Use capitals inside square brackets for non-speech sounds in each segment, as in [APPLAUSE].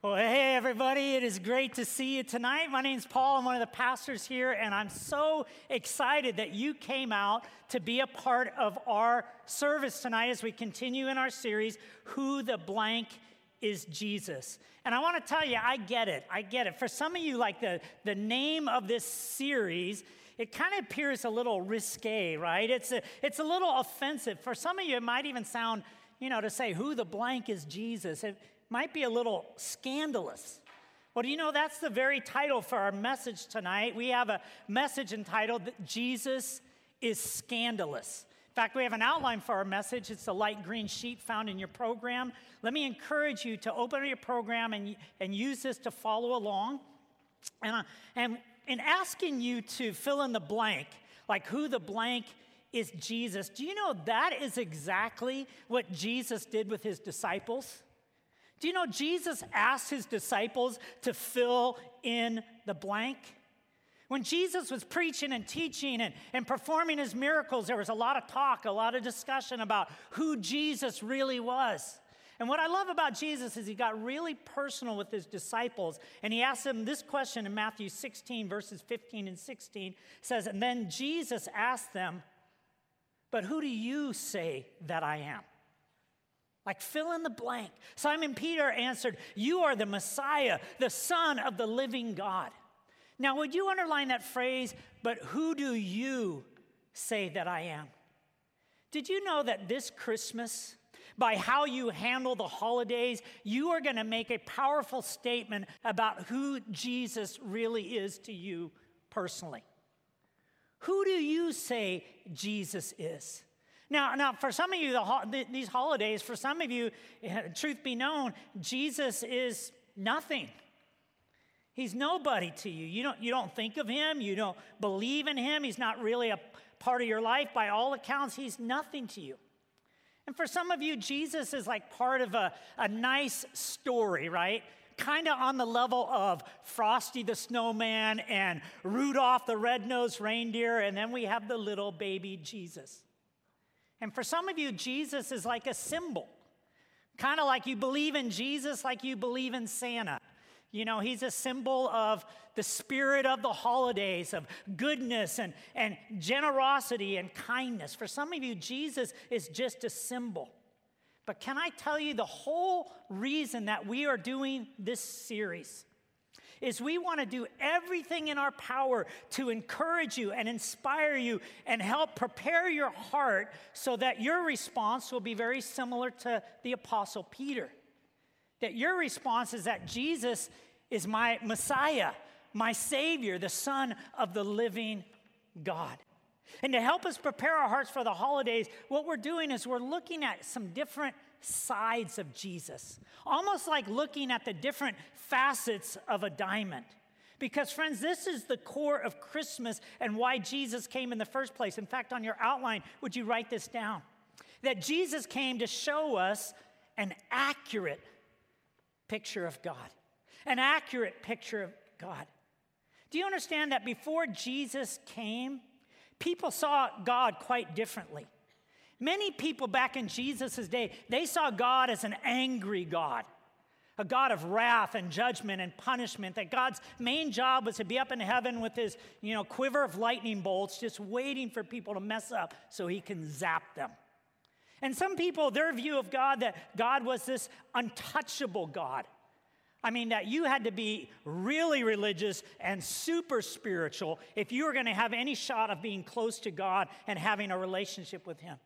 Well, hey, everybody, it is great to see you tonight. My name is Paul. I'm one of the pastors here, and I'm so excited that you came out to be a part of our service tonight as we continue in our series, Who the Blank is Jesus. And I want to tell you, I get it. I get it. For some of you, like the, the name of this series, it kind of appears a little risque, right? It's a, it's a little offensive. For some of you, it might even sound, you know, to say, Who the blank is Jesus. It, might be a little scandalous. Well, do you know that's the very title for our message tonight? We have a message entitled Jesus is Scandalous. In fact, we have an outline for our message. It's a light green sheet found in your program. Let me encourage you to open your program and, and use this to follow along. And, uh, and in asking you to fill in the blank, like who the blank is Jesus, do you know that is exactly what Jesus did with his disciples? Do you know Jesus asked his disciples to fill in the blank? When Jesus was preaching and teaching and, and performing his miracles, there was a lot of talk, a lot of discussion about who Jesus really was. And what I love about Jesus is he got really personal with his disciples and he asked them this question in Matthew 16, verses 15 and 16 says, And then Jesus asked them, But who do you say that I am? Like fill in the blank. Simon Peter answered, You are the Messiah, the Son of the living God. Now, would you underline that phrase, but who do you say that I am? Did you know that this Christmas, by how you handle the holidays, you are going to make a powerful statement about who Jesus really is to you personally? Who do you say Jesus is? Now, now for some of you, the, these holidays, for some of you, eh, truth be known, Jesus is nothing. He's nobody to you. You don't, you don't think of him. You don't believe in him. He's not really a part of your life. By all accounts, he's nothing to you. And for some of you, Jesus is like part of a, a nice story, right? Kind of on the level of Frosty the Snowman and Rudolph the Red-Nosed Reindeer, and then we have the little baby Jesus. And for some of you, Jesus is like a symbol, kind of like you believe in Jesus, like you believe in Santa. You know, he's a symbol of the spirit of the holidays, of goodness and, and generosity and kindness. For some of you, Jesus is just a symbol. But can I tell you the whole reason that we are doing this series? Is we want to do everything in our power to encourage you and inspire you and help prepare your heart so that your response will be very similar to the Apostle Peter. That your response is that Jesus is my Messiah, my Savior, the Son of the living God. And to help us prepare our hearts for the holidays, what we're doing is we're looking at some different sides of Jesus, almost like looking at the different facets of a diamond. Because, friends, this is the core of Christmas and why Jesus came in the first place. In fact, on your outline, would you write this down? That Jesus came to show us an accurate picture of God, an accurate picture of God. Do you understand that before Jesus came, people saw God quite differently? Many people back in Jesus' day, they saw God as an angry God, a God of wrath and judgment and punishment, that God's main job was to be up in heaven with his, you know, quiver of lightning bolts, just waiting for people to mess up so he can zap them. And some people, their view of God, that God was this untouchable God. I mean, that you had to be really religious and super spiritual if you were going to have any shot of being close to God and having a relationship with Him.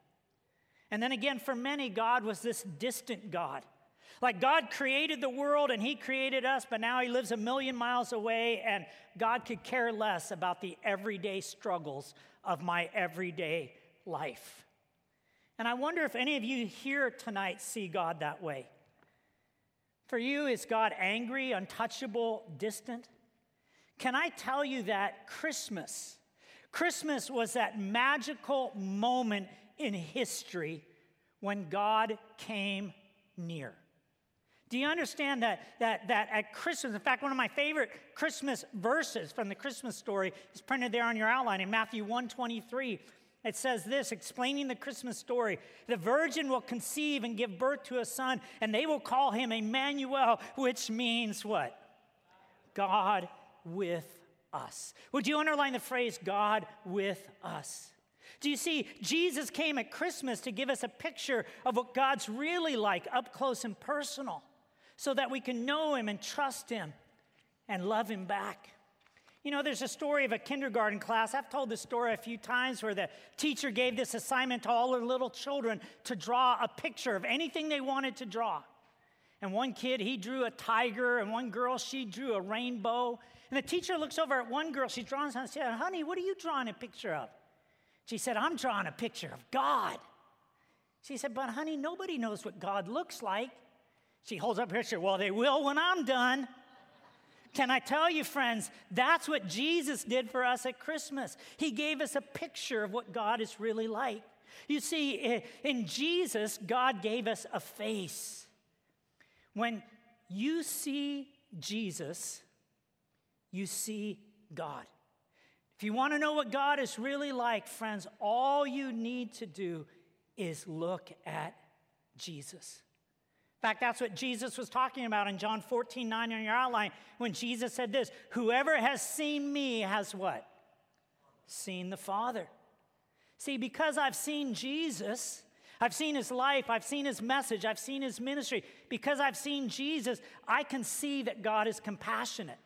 And then again, for many, God was this distant God. Like God created the world and He created us, but now He lives a million miles away, and God could care less about the everyday struggles of my everyday life. And I wonder if any of you here tonight see God that way. For you, is God angry, untouchable, distant? Can I tell you that Christmas, Christmas was that magical moment in history when God came near. Do you understand that, that, that at Christmas, in fact, one of my favorite Christmas verses from the Christmas story is printed there on your outline in Matthew 123. It says this, explaining the Christmas story The virgin will conceive and give birth to a son, and they will call him Emmanuel, which means what? God with us. Would you underline the phrase God with us? Do you see, Jesus came at Christmas to give us a picture of what God's really like, up close and personal, so that we can know Him and trust Him and love Him back. You know, there's a story of a kindergarten class. I've told this story a few times where the teacher gave this assignment to all her little children to draw a picture of anything they wanted to draw. And one kid, he drew a tiger, and one girl, she drew a rainbow. And the teacher looks over at one girl, she's drawing something, and said, Honey, what are you drawing a picture of? She said, I'm drawing a picture of God. She said, But honey, nobody knows what God looks like. She holds up her picture. Well, they will when I'm done. Can I tell you, friends, that's what Jesus did for us at Christmas. He gave us a picture of what God is really like. You see, in Jesus, God gave us a face. When you see Jesus, you see God. If you want to know what God is really like, friends, all you need to do is look at Jesus. In fact, that's what Jesus was talking about in John 14, 9 in your outline, when Jesus said this Whoever has seen me has what? Seen the Father. See, because I've seen Jesus, I've seen his life, I've seen his message, I've seen his ministry. Because I've seen Jesus, I can see that God is compassionate,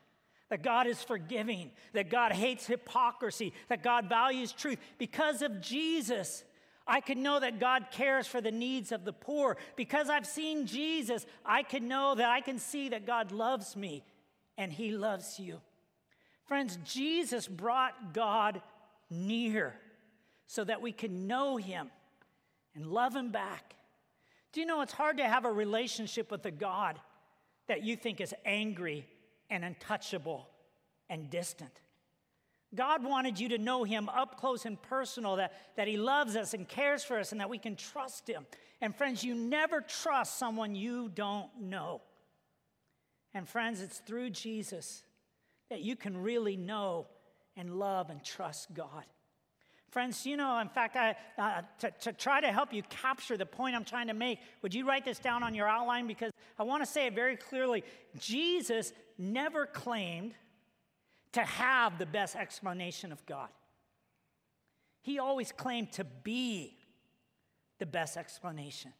that God is forgiving, that God hates hypocrisy, that God values truth. Because of Jesus, I can know that God cares for the needs of the poor. Because I've seen Jesus, I can know that I can see that God loves me and he loves you. Friends, Jesus brought God near so that we can know him and love him back. Do you know it's hard to have a relationship with a God that you think is angry and untouchable and distant? God wanted you to know Him up close and personal, that, that He loves us and cares for us, and that we can trust Him. And friends, you never trust someone you don't know. And friends, it's through Jesus that you can really know and love and trust God. Friends, you know, in fact, I, uh, to, to try to help you capture the point I'm trying to make, would you write this down on your outline? Because I want to say it very clearly. Jesus never claimed to have the best explanation of God. He always claimed to be the best explanation.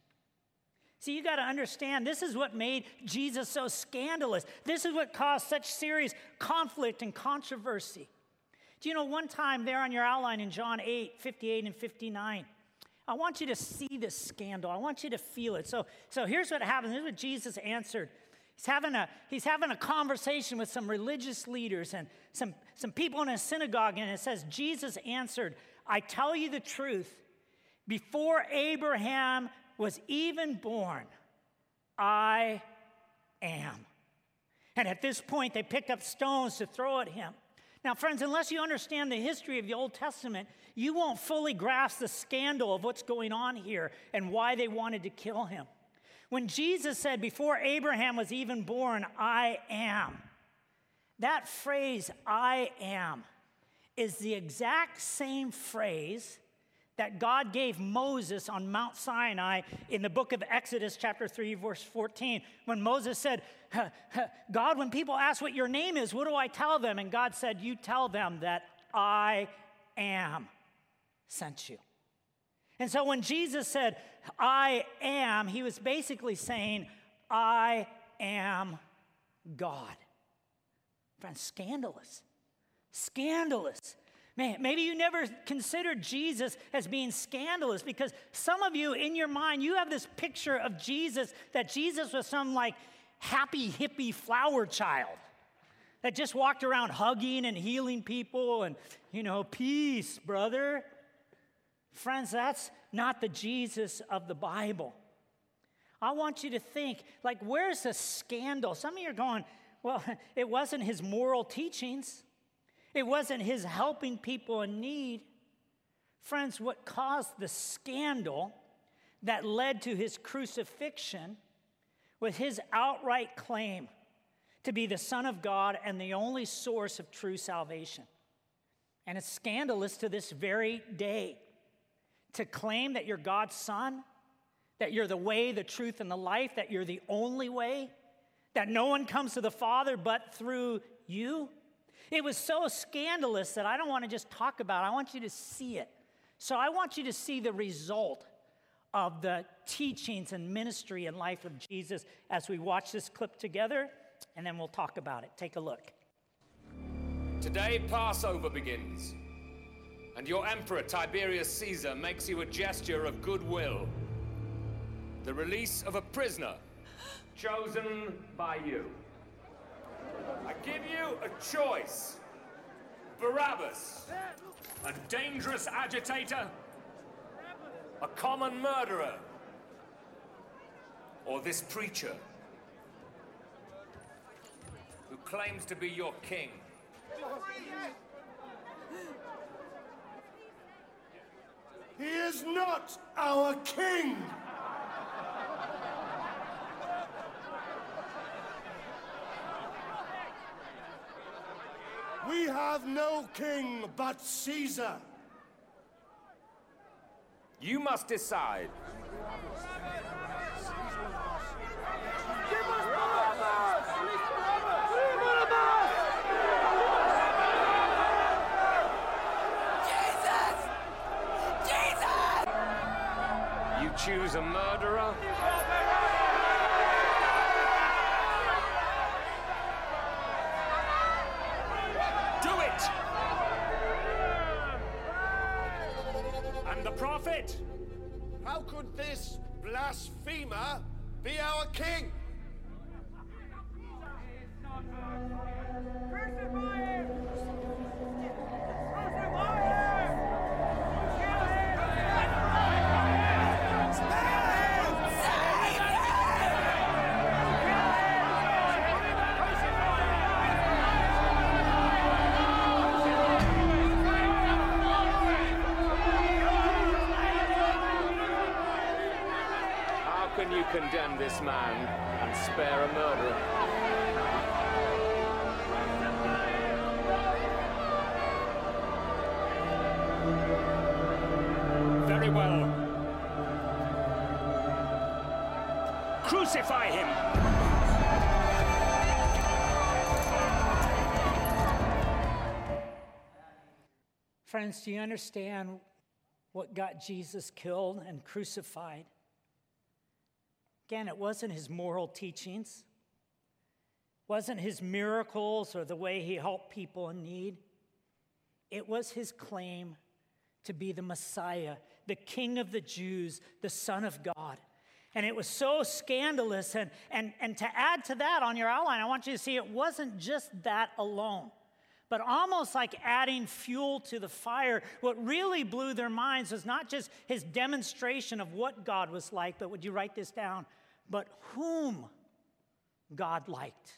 See, you got to understand this is what made Jesus so scandalous. This is what caused such serious conflict and controversy. Do you know one time there on your outline in John 8, 58 and 59? I want you to see this scandal. I want you to feel it. So, so here's what happened. Here's what Jesus answered He's having a, he's having a conversation with some religious leaders and some, some people in a synagogue, and it says, Jesus answered, I tell you the truth, before Abraham was even born, I am. And at this point, they picked up stones to throw at him. Now, friends, unless you understand the history of the Old Testament, you won't fully grasp the scandal of what's going on here and why they wanted to kill him. When Jesus said, Before Abraham was even born, I am, that phrase, I am, is the exact same phrase that God gave Moses on Mount Sinai in the book of Exodus, chapter 3, verse 14, when Moses said, God, when people ask what your name is, what do I tell them? And God said, You tell them that I am sent you. And so when Jesus said, I am, he was basically saying, I am God. Friends, scandalous. Scandalous. Man, maybe you never considered Jesus as being scandalous because some of you in your mind, you have this picture of Jesus that Jesus was some like happy, hippie flower child that just walked around hugging and healing people and, you know, peace, brother. Friends, that's not the Jesus of the Bible. I want you to think, like, where's the scandal? Some of you are going, well, [LAUGHS] it wasn't his moral teachings, it wasn't his helping people in need. Friends, what caused the scandal that led to his crucifixion was his outright claim to be the Son of God and the only source of true salvation. And it's scandalous to this very day. to claim that you're God's son, that you're the way, the truth, and the life, that you're the only way, that no one comes to the Father but through you. It was so scandalous that I don't want to just talk about it. I want you to see it. So I want you to see the result of the teachings and ministry and life of Jesus as we watch this clip together, and then we'll talk about it. Take a look. Today, Passover begins, and your emperor Tiberius Caesar makes you a gesture of goodwill the release of a prisoner chosen by you. I give you a choice Barabbas, a dangerous agitator, a common murderer, or this preacher who claims to be your king. He is not our king! We have no king but Caesar. You must decide. You choose a murderer? Our king? Crucify him! Friends, do you understand what got Jesus killed and crucified? Again, it wasn't his moral teachings, wasn't his miracles or the way he helped people in need. It was his claim to be the Messiah, the King of the Jews, the Son of God. And it was so scandalous. And, and, and to add to that on your outline, I want you to see it wasn't just that alone, but almost like adding fuel to the fire. What really blew their minds was not just his demonstration of what God was like, but would you write this down? But whom God liked.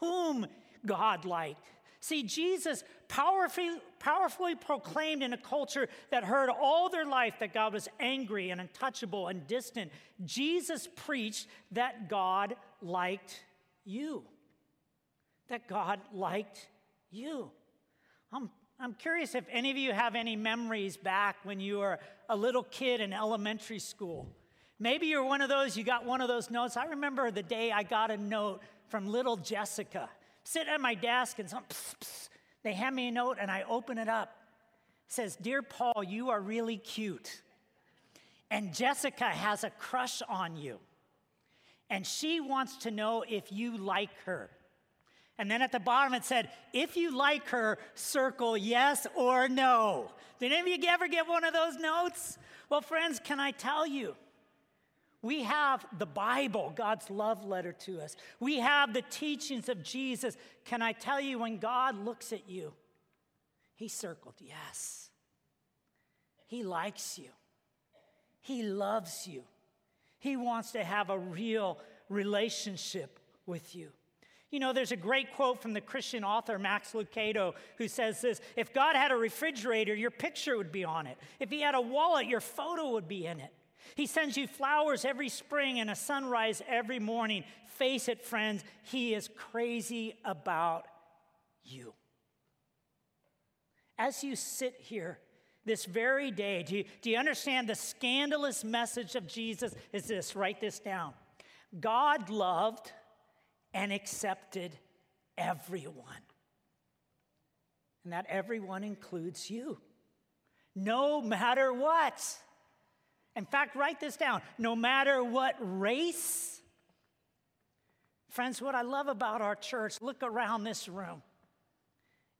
Whom God liked. See, Jesus powerfully, powerfully proclaimed in a culture that heard all their life that God was angry and untouchable and distant. Jesus preached that God liked you. That God liked you. I'm, I'm curious if any of you have any memories back when you were a little kid in elementary school. Maybe you're one of those, you got one of those notes. I remember the day I got a note from little Jessica. Sitting at my desk and some, pss, pss, they hand me a note and I open it up. It says, Dear Paul, you are really cute. And Jessica has a crush on you. And she wants to know if you like her. And then at the bottom it said, if you like her, circle yes or no. Did any of you ever get one of those notes? Well, friends, can I tell you? We have the Bible, God's love letter to us. We have the teachings of Jesus. Can I tell you, when God looks at you, He circled yes. He likes you, He loves you, He wants to have a real relationship with you. You know, there's a great quote from the Christian author Max Lucado who says this If God had a refrigerator, your picture would be on it. If He had a wallet, your photo would be in it. He sends you flowers every spring and a sunrise every morning. Face it, friends, He is crazy about you. As you sit here this very day, do you, do you understand the scandalous message of Jesus is this? Write this down. God loved and accepted everyone. And that everyone includes you, no matter what. In fact, write this down no matter what race. Friends, what I love about our church, look around this room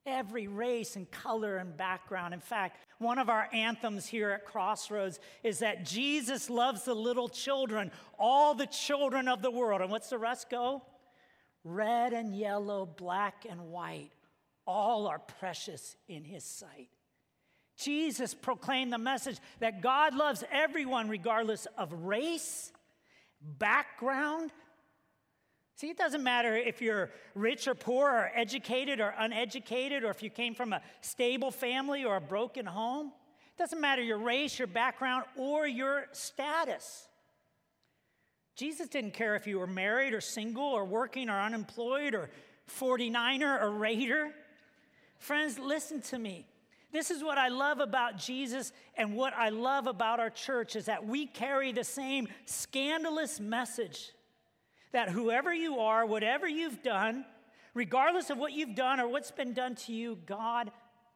every race and color and background. In fact, one of our anthems here at Crossroads is that Jesus loves the little children, all the children of the world. And what's the rest go? Red and yellow, black and white, all are precious in his sight. Jesus proclaimed the message that God loves everyone regardless of race, background, See, it doesn't matter if you're rich or poor, or educated or uneducated, or if you came from a stable family or a broken home. It doesn't matter your race, your background, or your status. Jesus didn't care if you were married or single or working or unemployed or 49er or Raider. Friends, listen to me. This is what I love about Jesus and what I love about our church is that we carry the same scandalous message that whoever you are, whatever you've done, regardless of what you've done or what's been done to you, God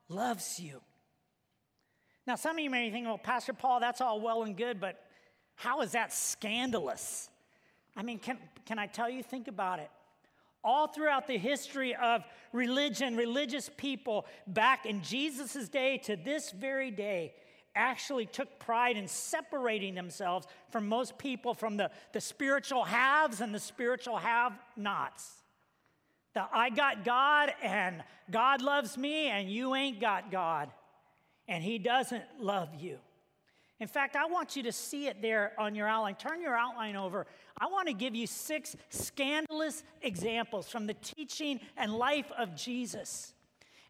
loves you. Now, some of you may think, well, Pastor Paul, that's all well and good, but how is that scandalous? I mean, can, can I tell you? Think about it. All throughout the history of religion, religious people, back in Jesus' day to this very day, actually took pride in separating themselves from most people from the, the spiritual haves and the spiritual have nots. The I got God and God loves me and you ain't got God and He doesn't love you. In fact, I want you to see it there on your outline. Turn your outline over. I want to give you six scandalous examples from the teaching and life of Jesus.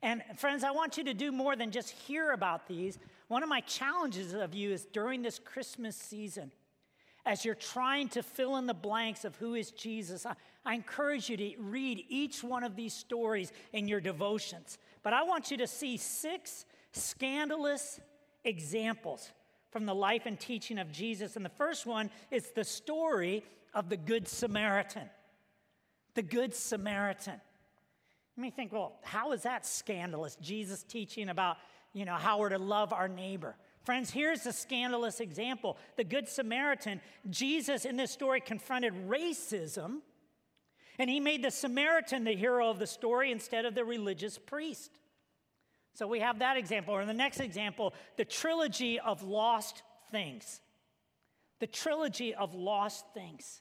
And friends, I want you to do more than just hear about these. One of my challenges of you is during this Christmas season, as you're trying to fill in the blanks of who is Jesus, I, I, encourage you to read each one of these stories in your devotions. But I want you to see six scandalous examples from the life and teaching of Jesus. And the first one is the story of the Good Samaritan. The Good Samaritan. Let me think, well, how is that scandalous? Jesus teaching about you know, how we're to love our neighbor. Friends, here's a scandalous example. The Good Samaritan, Jesus in this story confronted racism, and he made the Samaritan the hero of the story instead of the religious priest. So we have that example. Or the next example, the trilogy of lost things. The trilogy of lost things.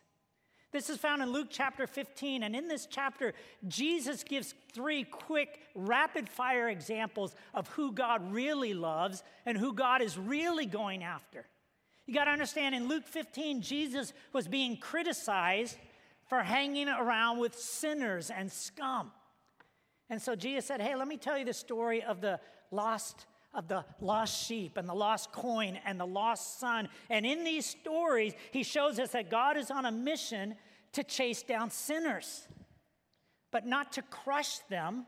This is found in Luke chapter 15. And in this chapter, Jesus gives three quick, rapid fire examples of who God really loves and who God is really going after. You got to understand, in Luke 15, Jesus was being criticized for hanging around with sinners and scum. And so Jesus said, Hey, let me tell you the story of the lost of the lost sheep and the lost coin and the lost son. And in these stories, he shows us that God is on a mission to chase down sinners, but not to crush them,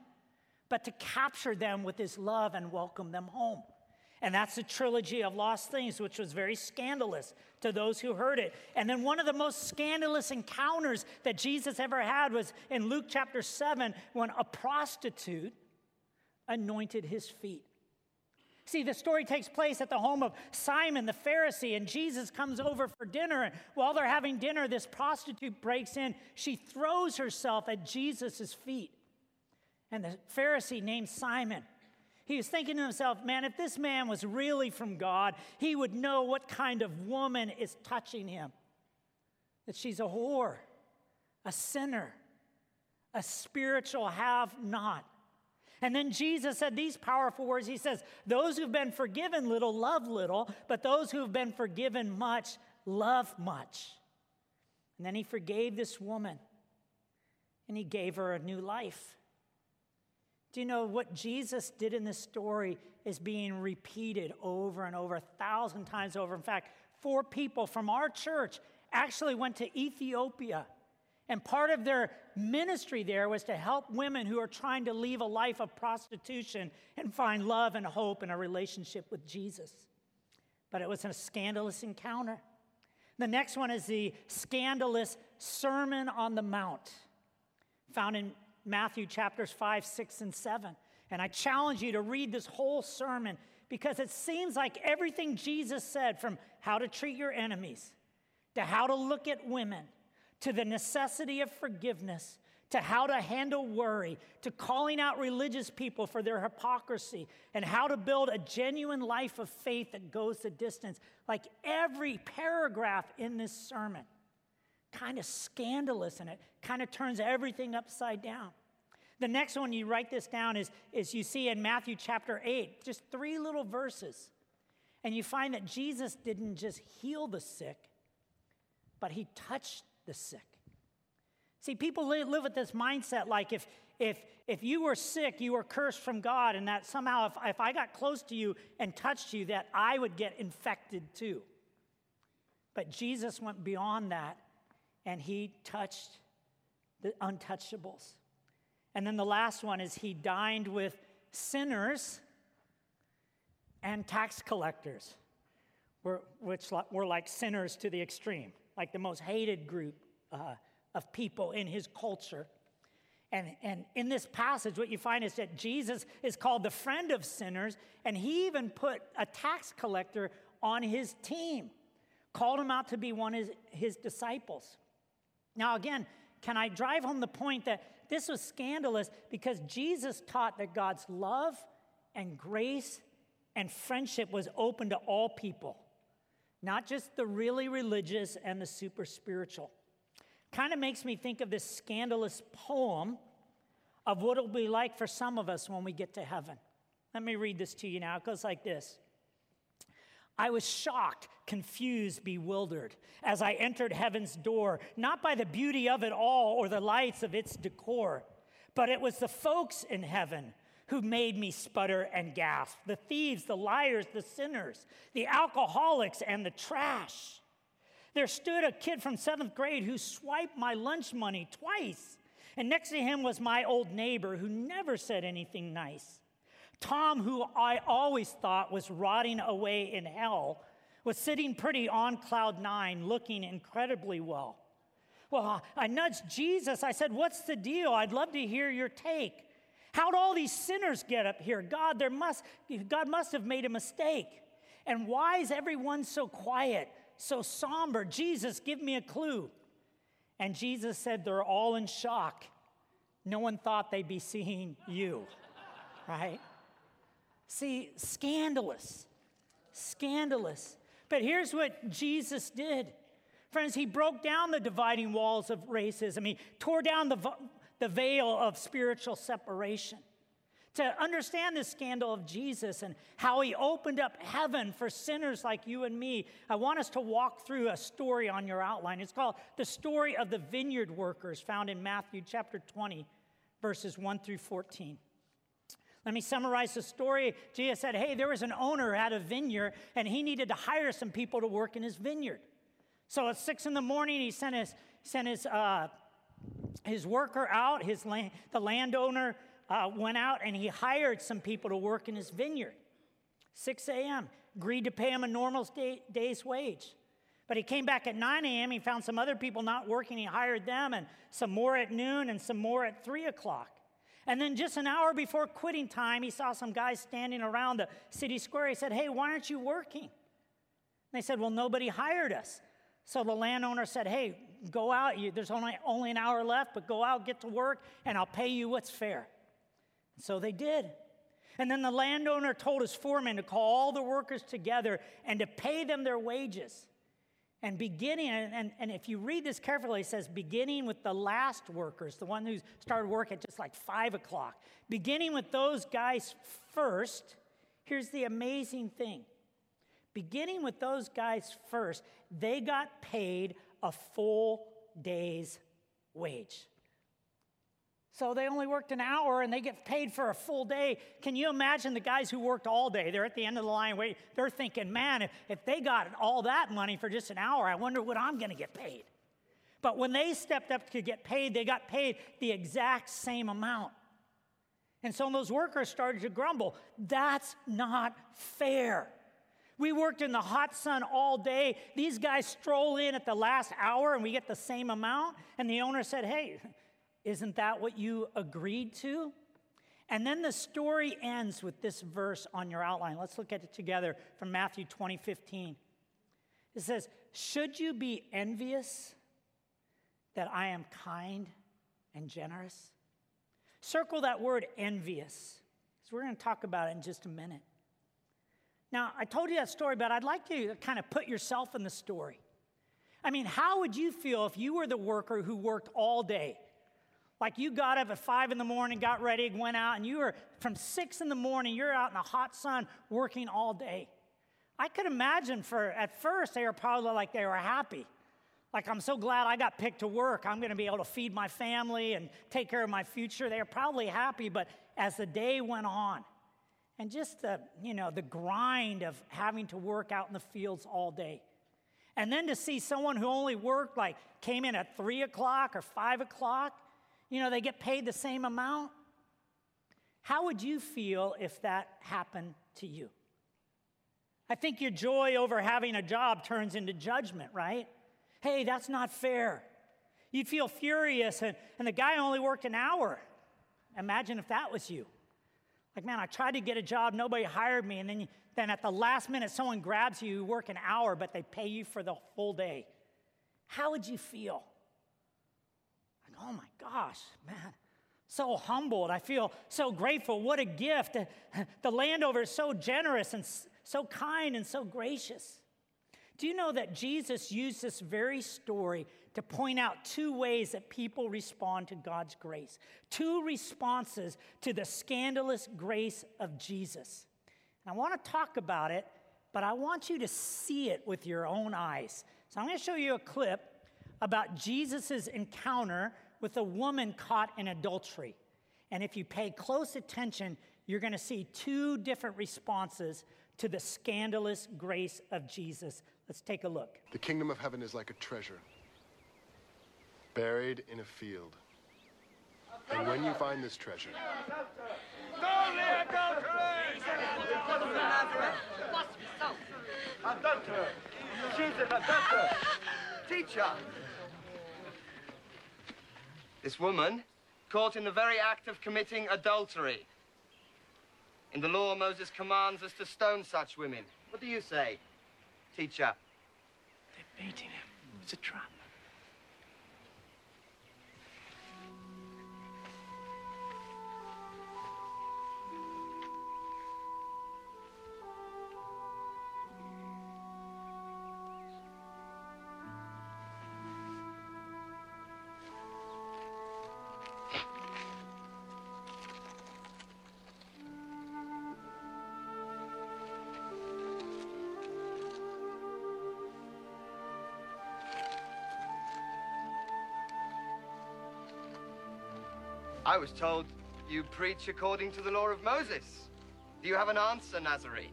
but to capture them with his love and welcome them home. And that's the trilogy of lost things, which was very scandalous to those who heard it. And then one of the most scandalous encounters that Jesus ever had was in Luke chapter 7 when a prostitute anointed his feet. See, the story takes place at the home of Simon the Pharisee, and Jesus comes over for dinner. And while they're having dinner, this prostitute breaks in. She throws herself at Jesus' feet. And the Pharisee named Simon, he was thinking to himself, man, if this man was really from God, he would know what kind of woman is touching him. That she's a whore, a sinner, a spiritual have not. And then Jesus said these powerful words. He says, Those who've been forgiven little love little, but those who've been forgiven much love much. And then he forgave this woman and he gave her a new life. Do you know what Jesus did in this story is being repeated over and over, a thousand times over? In fact, four people from our church actually went to Ethiopia And part of their ministry there was to help women who are trying to leave a life of prostitution and find love and hope in a relationship with Jesus. But it was a scandalous encounter. The next one is the scandalous Sermon on the Mount, found in Matthew chapters 5, 6, and 7. And I challenge you to read this whole sermon because it seems like everything Jesus said from how to treat your enemies to how to look at women to the necessity of forgiveness to how to handle worry, to calling out religious people for their hypocrisy, and how to build a genuine life of faith that goes the distance. Like every paragraph in this sermon, kind of scandalous, and it kind of turns everything upside down. The next one, you write this down, is, is you see in Matthew chapter 8, just three little verses. And you find that Jesus didn't just heal the sick, but he touched the sick. See, people live with this mindset like if, if, if you were sick, you were cursed from God, and that somehow if, if I got close to you and touched you, that I would get infected too. But Jesus went beyond that, and he touched the untouchables. And then the last one is he dined with sinners and tax collectors, which were like sinners to the extreme, like the most hated group. Uh, of people in his culture. And, and in this passage, what you find is that Jesus is called the friend of sinners, and he even put a tax collector on his team, called him out to be one of his, his disciples. Now, again, can I drive home the point that this was scandalous because Jesus taught that God's love and grace and friendship was open to all people, not just the really religious and the super spiritual kind of makes me think of this scandalous poem of what it'll be like for some of us when we get to heaven. Let me read this to you now. It goes like this I was shocked, confused, bewildered as I entered heaven's door, not by the beauty of it all or the lights of its decor, but it was the folks in heaven who made me sputter and gasp the thieves, the liars, the sinners, the alcoholics, and the trash. There stood a kid from seventh grade who swiped my lunch money twice. And next to him was my old neighbor who never said anything nice. Tom, who I always thought was rotting away in hell, was sitting pretty on cloud nine, looking incredibly well. Well, I nudged Jesus. I said, What's the deal? I'd love to hear your take. How'd all these sinners get up here? God, there must, God must have made a mistake. And why is everyone so quiet? so somber? Jesus, give me a clue. And Jesus said, They're all in shock. No one thought they'd be seeing you, [LAUGHS] right? See, scandalous, scandalous. But here's what Jesus did. Friends, he broke down the dividing walls of racism. He tore down the, the veil of spiritual separation to understand the scandal of Jesus and how he opened up heaven for sinners like you and me, I want us to walk through a story on your outline. It's called the story of the vineyard workers, found in Matthew chapter 20, verses 1 through 14. Let me summarize the story. Jesus said, Hey, there was an owner who had a vineyard, and he needed to hire some people to work in his vineyard. So at six in the morning, he sent his, sent his, uh, his worker out, his land, the landowner uh, went out and he hired some people to work in his vineyard. 6 a.m., agreed to pay him a normal day, day's wage. But he came back at 9 a.m., he found some other people not working, he hired them, and some more at noon and some more at 3 o'clock. And then just an hour before quitting time, he saw some guys standing around the city square. He said, Hey, why aren't you working? And they said, Well, nobody hired us. So the landowner said, Hey, go out. there's only, only an hour left, but go out, get to work, and I'll pay you what's fair. So they did. And then the landowner told his foreman to call all the workers together and to pay them their wages. And beginning, and, and if you read this carefully, it says beginning with the last workers, the one who started work at just like five o'clock, beginning with those guys first, here's the amazing thing. Beginning with those guys first, they got paid a full day's wage. So they only worked an hour and they get paid for a full day. Can you imagine the guys who worked all day? They're at the end of the line. Wait, they're thinking, man, if, if they got all that money for just an hour, I wonder what I'm going to get paid. But when they stepped up to get paid, they got paid the exact same amount. And of those workers started to grumble. That's not fair. We worked in the hot sun all day. These guys stroll in at the last hour and we get the same amount. And the owner said, Hey, isn't that what you agreed to? And then the story ends with this verse on your outline. Let's look at it together from Matthew 20, 15. It says, Should you be envious that I am kind and generous? Circle that word envious, because we're going to talk about it in just a minute. Now, I told you that story, but I'd like to kind of put yourself in the story. I mean, how would you feel if you were the worker who worked all day? Like you got up at five in the morning, got ready, went out, and you were from six in the morning, you're out in the hot sun working all day. I could imagine for at first they were probably like they were happy. Like, I'm so glad I got picked to work. I'm going to be able to feed my family and take care of my future. They were probably happy, but as the day went on, and just the, you know, the grind of having to work out in the fields all day. And then to see someone who only worked, like came in at three o'clock or five o'clock, you know, they get paid the same amount. How would you feel if that happened to you? I think your joy over having a job turns into judgment, right? Hey, that's not fair. You'd feel furious, and, and the guy only worked an hour. Imagine if that was you. Like, man, I tried to get a job, nobody hired me, and then, then at the last minute, someone grabs you, you work an hour, but they pay you for the full day. How would you feel? Oh my gosh, man, so humbled. I feel so grateful. What a gift. The landowner is so generous and so kind and so gracious. Do you know that Jesus used this very story to point out two ways that people respond to God's grace? Two responses to the scandalous grace of Jesus. And I want to talk about it, but I want you to see it with your own eyes. So I'm going to show you a clip about Jesus' encounter with a woman caught in adultery. And if you pay close attention, you're going to see two different responses to the scandalous grace of Jesus. Let's take a look. The kingdom of heaven is like a treasure buried in a field. And when you find this treasure, Adulterer! She's an adulterer! Teacher! This woman, caught in the very act of committing adultery. In the law, Moses commands us to stone such women. What do you say, teacher? They're baiting him. It's a trap. I was told you preach according to the law of Moses. Do you have an answer, Nazarene?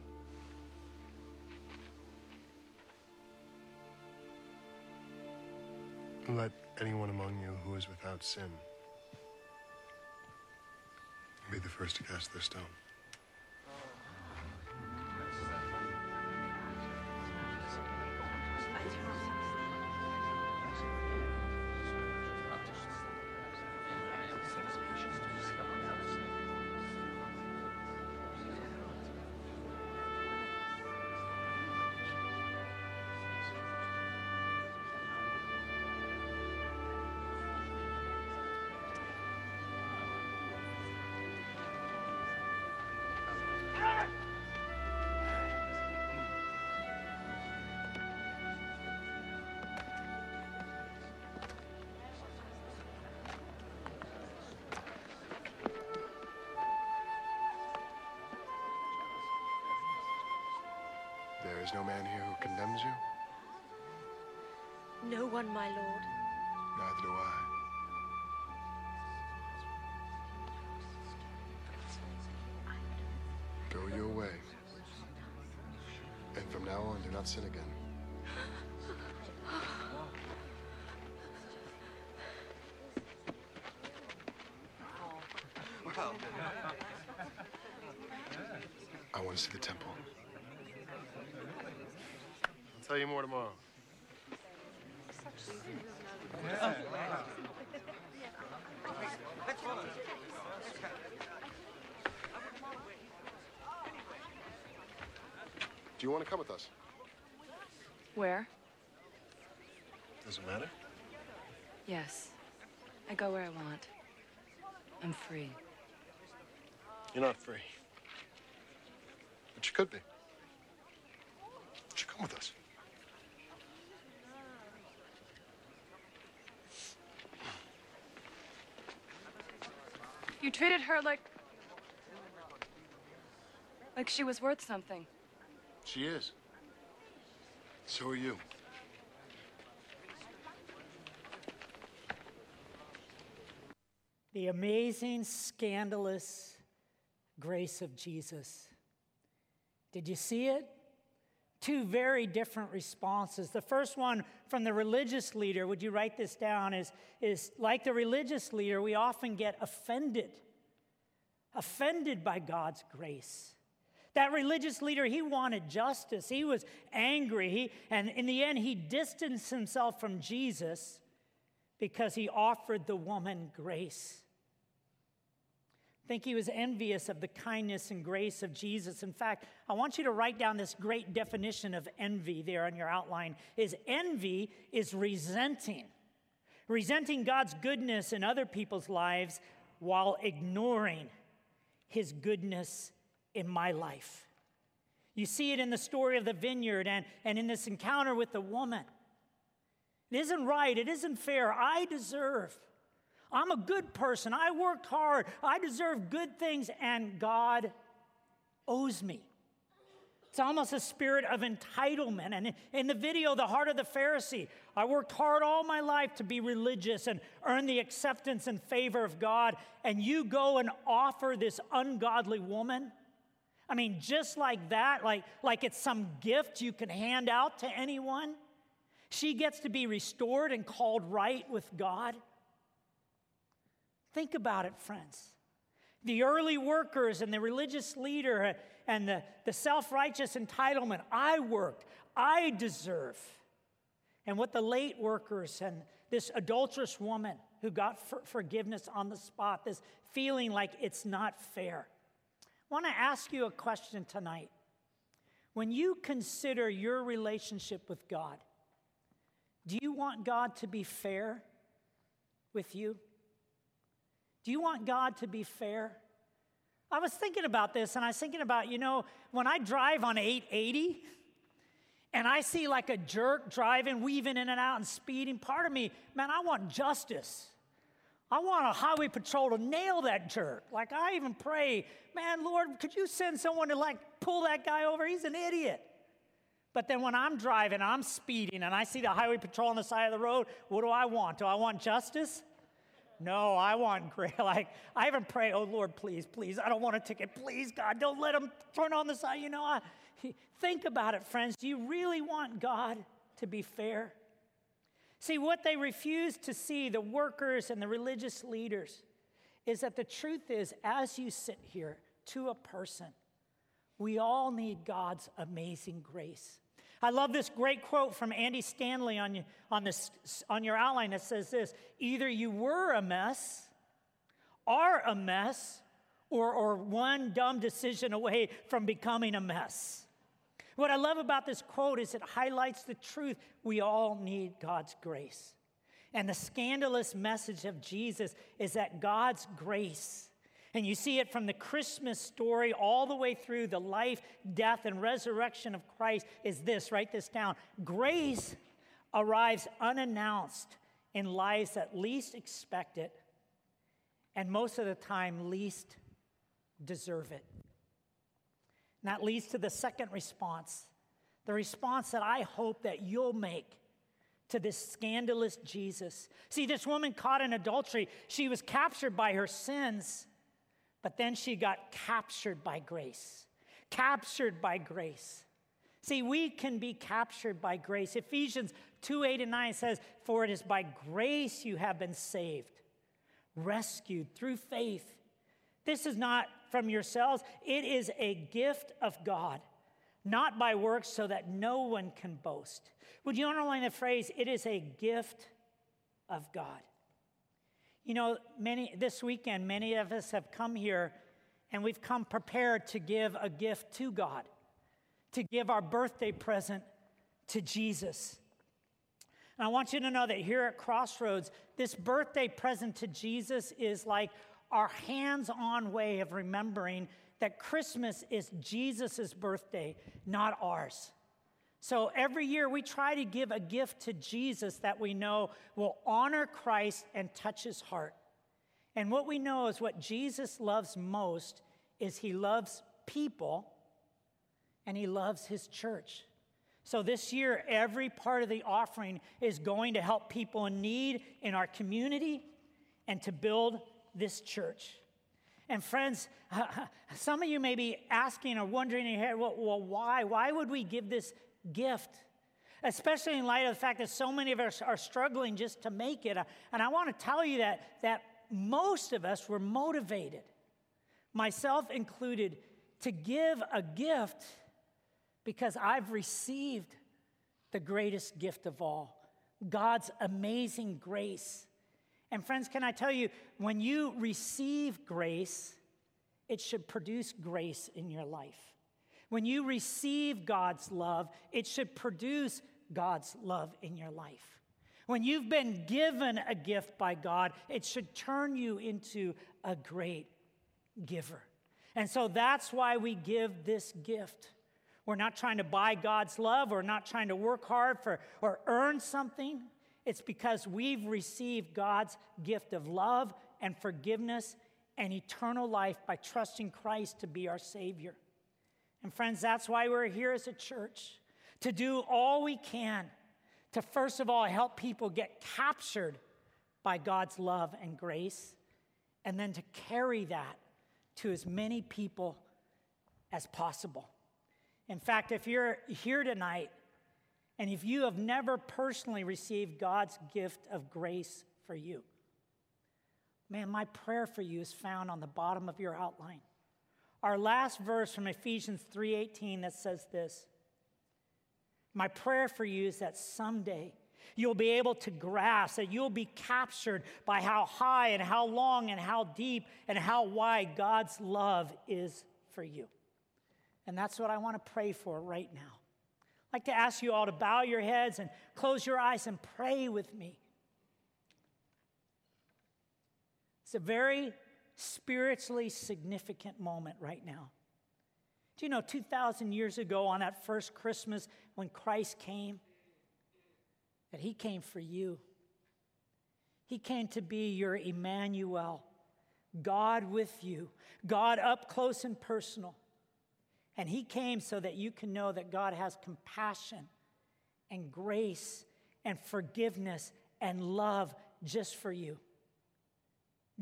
let anyone among you who is without sin be the first to cast their stone. There is no man here who condemns you? No one, my lord. Neither do I. Go your way. And from now on, do not sin again. I want to see the temple. I'll tell you more tomorrow. Do you want to come with us? Where? Does it matter. Yes. I go where I want. I'm free. You're not free. But you could be. Would you come with us? You treated her like. like she was worth something. She is. So are you. The amazing, scandalous grace of Jesus. Did you see it? Two very different responses. The first one from the religious leader, would you write this down? Is, is like the religious leader, we often get offended, offended by God's grace. That religious leader, he wanted justice. He was angry. He, and in the end, he distanced himself from Jesus because he offered the woman grace. Think he was envious of the kindness and grace of Jesus. In fact, I want you to write down this great definition of envy there on your outline. Is envy is resenting. Resenting God's goodness in other people's lives while ignoring his goodness in my life. You see it in the story of the vineyard and, and in this encounter with the woman. It isn't right. It isn't fair. I deserve. I'm a good person. I worked hard. I deserve good things, and God owes me. It's almost a spirit of entitlement. And in the video, The Heart of the Pharisee, I worked hard all my life to be religious and earn the acceptance and favor of God. And you go and offer this ungodly woman. I mean, just like that, like, like it's some gift you can hand out to anyone. She gets to be restored and called right with God. Think about it, friends. The early workers and the religious leader and the, the self righteous entitlement I worked, I deserve. And what the late workers and this adulterous woman who got for forgiveness on the spot, this feeling like it's not fair. I want to ask you a question tonight. When you consider your relationship with God, do you want God to be fair with you? Do you want God to be fair? I was thinking about this and I was thinking about, you know, when I drive on 880 and I see like a jerk driving, weaving in and out and speeding, part of me, man, I want justice. I want a highway patrol to nail that jerk. Like I even pray, man, Lord, could you send someone to like pull that guy over? He's an idiot. But then when I'm driving, I'm speeding, and I see the highway patrol on the side of the road, what do I want? Do I want justice? No, I want [LAUGHS] grace. Like, I even pray, oh Lord, please, please, I don't want a ticket. Please, God, don't let them turn on the side. You know, I, think about it, friends. Do you really want God to be fair? See, what they refuse to see, the workers and the religious leaders, is that the truth is, as you sit here to a person, we all need God's amazing grace. I love this great quote from Andy Stanley on, on, this, on your outline that says this either you were a mess, are a mess, or, or one dumb decision away from becoming a mess. What I love about this quote is it highlights the truth we all need God's grace. And the scandalous message of Jesus is that God's grace and you see it from the Christmas story all the way through the life, death, and resurrection of Christ is this write this down. Grace arrives unannounced in lives that least expect it, and most of the time, least deserve it. And that leads to the second response the response that I hope that you'll make to this scandalous Jesus. See, this woman caught in adultery, she was captured by her sins. But then she got captured by grace. Captured by grace. See, we can be captured by grace. Ephesians 2 8 and 9 says, For it is by grace you have been saved, rescued through faith. This is not from yourselves, it is a gift of God, not by works, so that no one can boast. Would you underline the phrase, it is a gift of God? You know, many this weekend, many of us have come here and we've come prepared to give a gift to God, to give our birthday present to Jesus. And I want you to know that here at Crossroads, this birthday present to Jesus is like our hands on way of remembering that Christmas is Jesus' birthday, not ours. So every year we try to give a gift to Jesus that we know will honor Christ and touch his heart. And what we know is what Jesus loves most is he loves people and he loves his church. So this year, every part of the offering is going to help people in need in our community and to build this church. And friends, [LAUGHS] some of you may be asking or wondering well, well, why? Why would we give this gift? Especially in light of the fact that so many of us are struggling just to make it. And I want to tell you that, that most of us were motivated, myself included, to give a gift because I've received the greatest gift of all God's amazing grace. And, friends, can I tell you, when you receive grace, it should produce grace in your life. When you receive God's love, it should produce God's love in your life. When you've been given a gift by God, it should turn you into a great giver. And so that's why we give this gift. We're not trying to buy God's love. We're not trying to work hard for or earn something. It's because we've received God's gift of love and forgiveness and eternal life by trusting Christ to be our Savior. And friends, that's why we're here as a church to do all we can to, first of all, help people get captured by God's love and grace, and then to carry that to as many people as possible. In fact, if you're here tonight and if you have never personally received God's gift of grace for you, man, my prayer for you is found on the bottom of your outline. Our last verse from Ephesians 3:18 that says this. My prayer for you is that someday you'll be able to grasp that you'll be captured by how high and how long and how deep and how wide God's love is for you. And that's what I want to pray for right now. I'd like to ask you all to bow your heads and close your eyes and pray with me. It's a very spiritually significant moment right now. Do you know 2,000 years ago on that first Christmas when Christ came, that He came for you? He came to be your Emmanuel, God with you, God up close and personal. And he came so that you can know that God has compassion and grace and forgiveness and love just for you.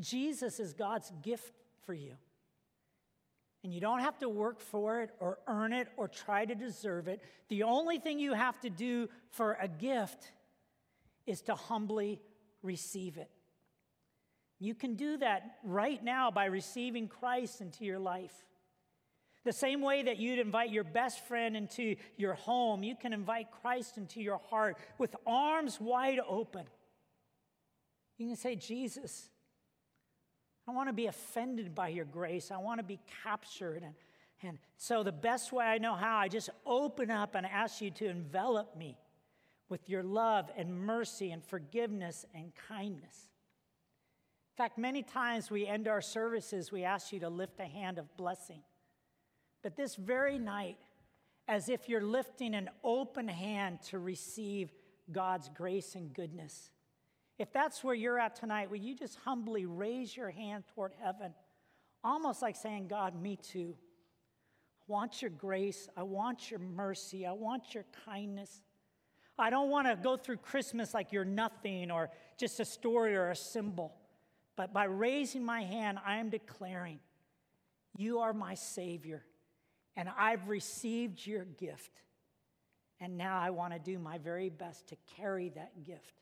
Jesus is God's gift for you. And you don't have to work for it or earn it or try to deserve it. The only thing you have to do for a gift is to humbly receive it. You can do that right now by receiving Christ into your life. The same way that you'd invite your best friend into your home, you can invite Christ into your heart with arms wide open. You can say, Jesus, I want to be offended by your grace. I want to be captured. And, and so, the best way I know how, I just open up and ask you to envelop me with your love and mercy and forgiveness and kindness. In fact, many times we end our services, we ask you to lift a hand of blessing. But this very night, as if you're lifting an open hand to receive God's grace and goodness. If that's where you're at tonight, will you just humbly raise your hand toward heaven, almost like saying, God, me too. I want your grace. I want your mercy. I want your kindness. I don't want to go through Christmas like you're nothing or just a story or a symbol. But by raising my hand, I am declaring, You are my Savior and I've received your gift. And now I want to do my very best to carry that gift.